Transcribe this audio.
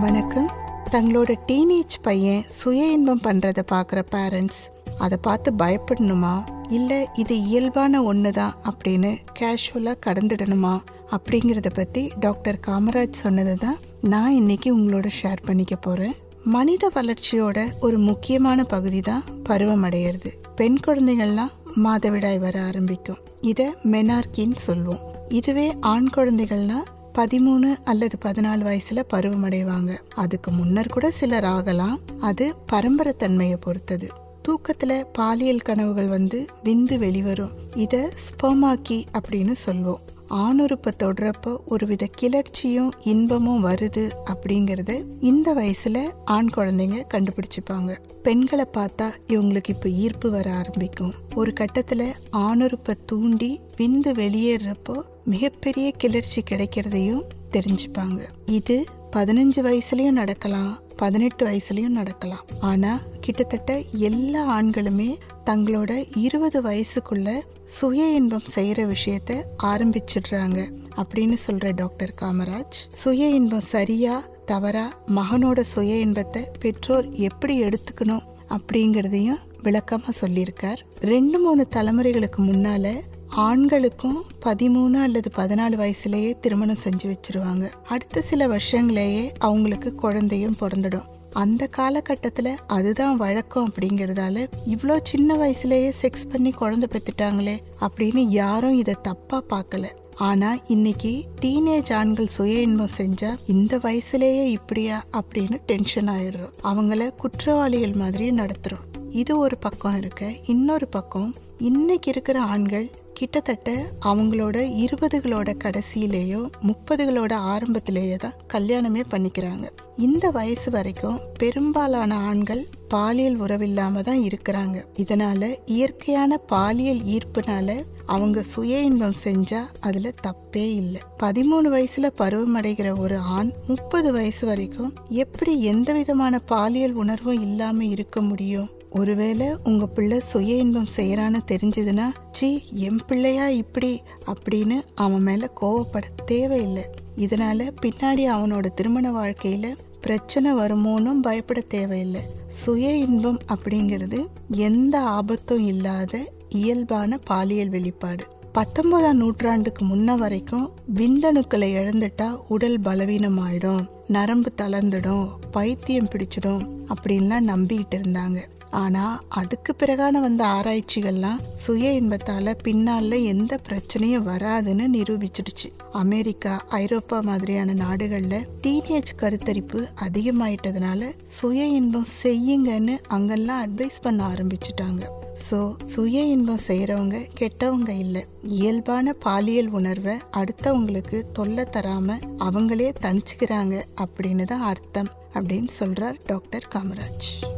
வணக்கம். தங்களோட டீனேஜ் பையன் சுய இன்பம் பண்ணுறதை பார்க்குற பேரண்ட்ஸ் அதை பார்த்து பயப்படணுமா? இல்லை இது இயல்பான ஒன்று தான் அப்படின்னு கேஷுவலாக கடந்துடணுமா? அப்படிங்கிறத பற்றி டாக்டர் காமராஜ் சொன்னது தான் நான் இன்னைக்கு உங்களோட ஷேர் பண்ணிக்க போகிறேன் மனித வளர்ச்சியோட ஒரு முக்கியமான பகுதி தான் பருவம் அடையிறது. பெண் குழந்தைகள்லாம் மாதவிடாய் வர ஆரம்பிக்கும். இதை மெனார்கின்னு சொல்லுவோம் இதுவே ஆண் குழந்தைகள்னா பதிமூணு அல்லது பதினாலு வயசுல பருவமடைவாங்க. அதுக்கு முன்னர் கூட சிலர் ஆகலாம். அது பரம்பரை தன்மையை பொறுத்தது. தூக்கத்தில் பாலியல் கனவுகள் வந்து விந்து வெளிவரும். இதை ஸ்போமாக்கி அப்படின்னு சொல்லுவோம் ஆணுறுப்பை தொடுறப்போ ஒருவித கிளர்ச்சியும் இன்பமும் வருது அப்படிங்கிறத இந்த வயசுல ஆண் குழந்தைங்க கண்டுபிடிச்சிப்பாங்க. பெண்களை பார்த்தா இவங்களுக்கு இப்போ ஈர்ப்பு வர ஆரம்பிக்கும். ஒரு கட்டத்தில் ஆணுறுப்பை தூண்டி விந்து வெளியேறப்போ மிகப்பெரிய கிளர்ச்சி கிடைக்கிறதையும் தெரிஞ்சுப்பாங்க. இது பதினஞ்சு வயசுலயும் நடக்கலாம் பதினெட்டு வயசுலேயும் நடக்கலாம். ஆனா கிட்டத்தட்ட எல்லா ஆண்களுமே தங்களோட இருபது வயசுக்குள்ள சுய இன்பம் செய்யற விஷயத்த ஆரம்பிச்சிடுறாங்க அப்படின்னு சொல்ற டாக்டர் காமராஜ். சுய இன்பம் சரியா தவறா மகனோட சுய இன்பத்தை பெற்றோர் எப்படி எடுத்துக்கணும் அப்படிங்கிறதையும் விளக்கமா சொல்லியிருக்கார். ரெண்டு மூணு தலைமுறைகளுக்கு முன்னால ஆண்களுக்கும் பதிமூணு அல்லது பதினாலு வயசுலேயே திருமணம் செஞ்சு வச்சிருவாங்க. அடுத்த சில வருஷங்களேயே அவங்களுக்கு குழந்தையும் பிறந்துடும். அந்த காலகட்டத்தில் அதுதான் வழக்கம் அப்படிங்கிறதால இவ்வளோ சின்ன வயசுலேயே செக்ஸ் பண்ணி குழந்தை பெற்றுட்டாங்களே அப்படின்னு யாரும் இதை தப்பாக பார்க்கல ஆனால் இன்னைக்கு டீனேஜ் ஆண்கள் சுய இன்பம் செஞ்சா இந்த வயசுலேயே இப்படியா அப்படின்னு டென்ஷன் ஆயிடுறோம். அவங்கள குற்றவாளிகள் மாதிரி நடத்துகிறோம் இது ஒரு பக்கம் இருக்க இன்னொரு பக்கம் இன்னைக்கு இருக்கிற ஆண்கள் கிட்டத்தட்ட அவங்களோட இருபதுகளோட கடைசியிலேயோ முப்பதுகளோட ஆரம்பத்திலேயே தான் கல்யாணமே பண்ணிக்கிறாங்க. இந்த வயசு வரைக்கும் பெரும்பாலான ஆண்கள் பாலியல் உறவில்லாம தான் இருக்கிறாங்க. இதனால இயற்கையான பாலியல் ஈர்ப்புனால அவங்க சுய இன்பம் செஞ்சா அதுல தப்பே இல்லை. பதிமூணு வயசுல பருவமடைகிற ஒரு ஆண் முப்பது வயசு வரைக்கும் எப்படி எந்த விதமான பாலியல் உணர்வும் இல்லாம இருக்க முடியும்? ஒருவேளை உங்க பிள்ளை சுய இன்பம் செய்யறான்னு தெரிஞ்சதுன்னா சி என் பிள்ளையா இப்படி? அப்படின்னு அவன் மேல கோவப்பட தேவையில்லை. இதனால பின்னாடி அவனோட திருமண வாழ்க்கையில பிரச்சனை வருமோனும் பயப்பட தேவையில்லை. சுய இன்பம் அப்படிங்கிறது எந்த ஆபத்தும் இல்லாத இயல்பான பாலியல் வெளிப்பாடு. பத்தொன்பதாம் நூற்றாண்டுக்கு முன்ன வரைக்கும் விந்தணுக்களை இழந்துட்டா உடல் பலவீனமாயிடும் நரம்பு தளர்ந்துடும் பைத்தியம் பிடிச்சிடும் அப்படின்லாம் நம்பிக்கிட்டு இருந்தாங்க. ஆனால் அதுக்கு பிறகான வந்த ஆராய்ச்சிகள்லாம் சுய இன்பத்தால் பின்னால் எந்த பிரச்சனையும் வராதுன்னு நிரூபிச்சிடுச்சு. அமெரிக்கா ஐரோப்பா மாதிரியான நாடுகளில் டீனேஜ் கருத்தரிப்பு அதிகமாயிட்டதுனால சுய இன்பம் செய்யுங்கன்னு அங்கெல்லாம் அட்வைஸ் பண்ண ஆரம்பிச்சிட்டாங்க. ஸோ சுய இன்பம் செய்கிறவங்க கெட்டவங்க இல்லை. இயல்பான பாலியல் உணர்வை அடுத்தவங்களுக்கு தொல்லை தராமல் அவங்களே தணிச்சுக்கிறாங்க அப்படின்னு தான் அர்த்தம் அப்படின்னு சொல்கிறார் டாக்டர் காமராஜ்.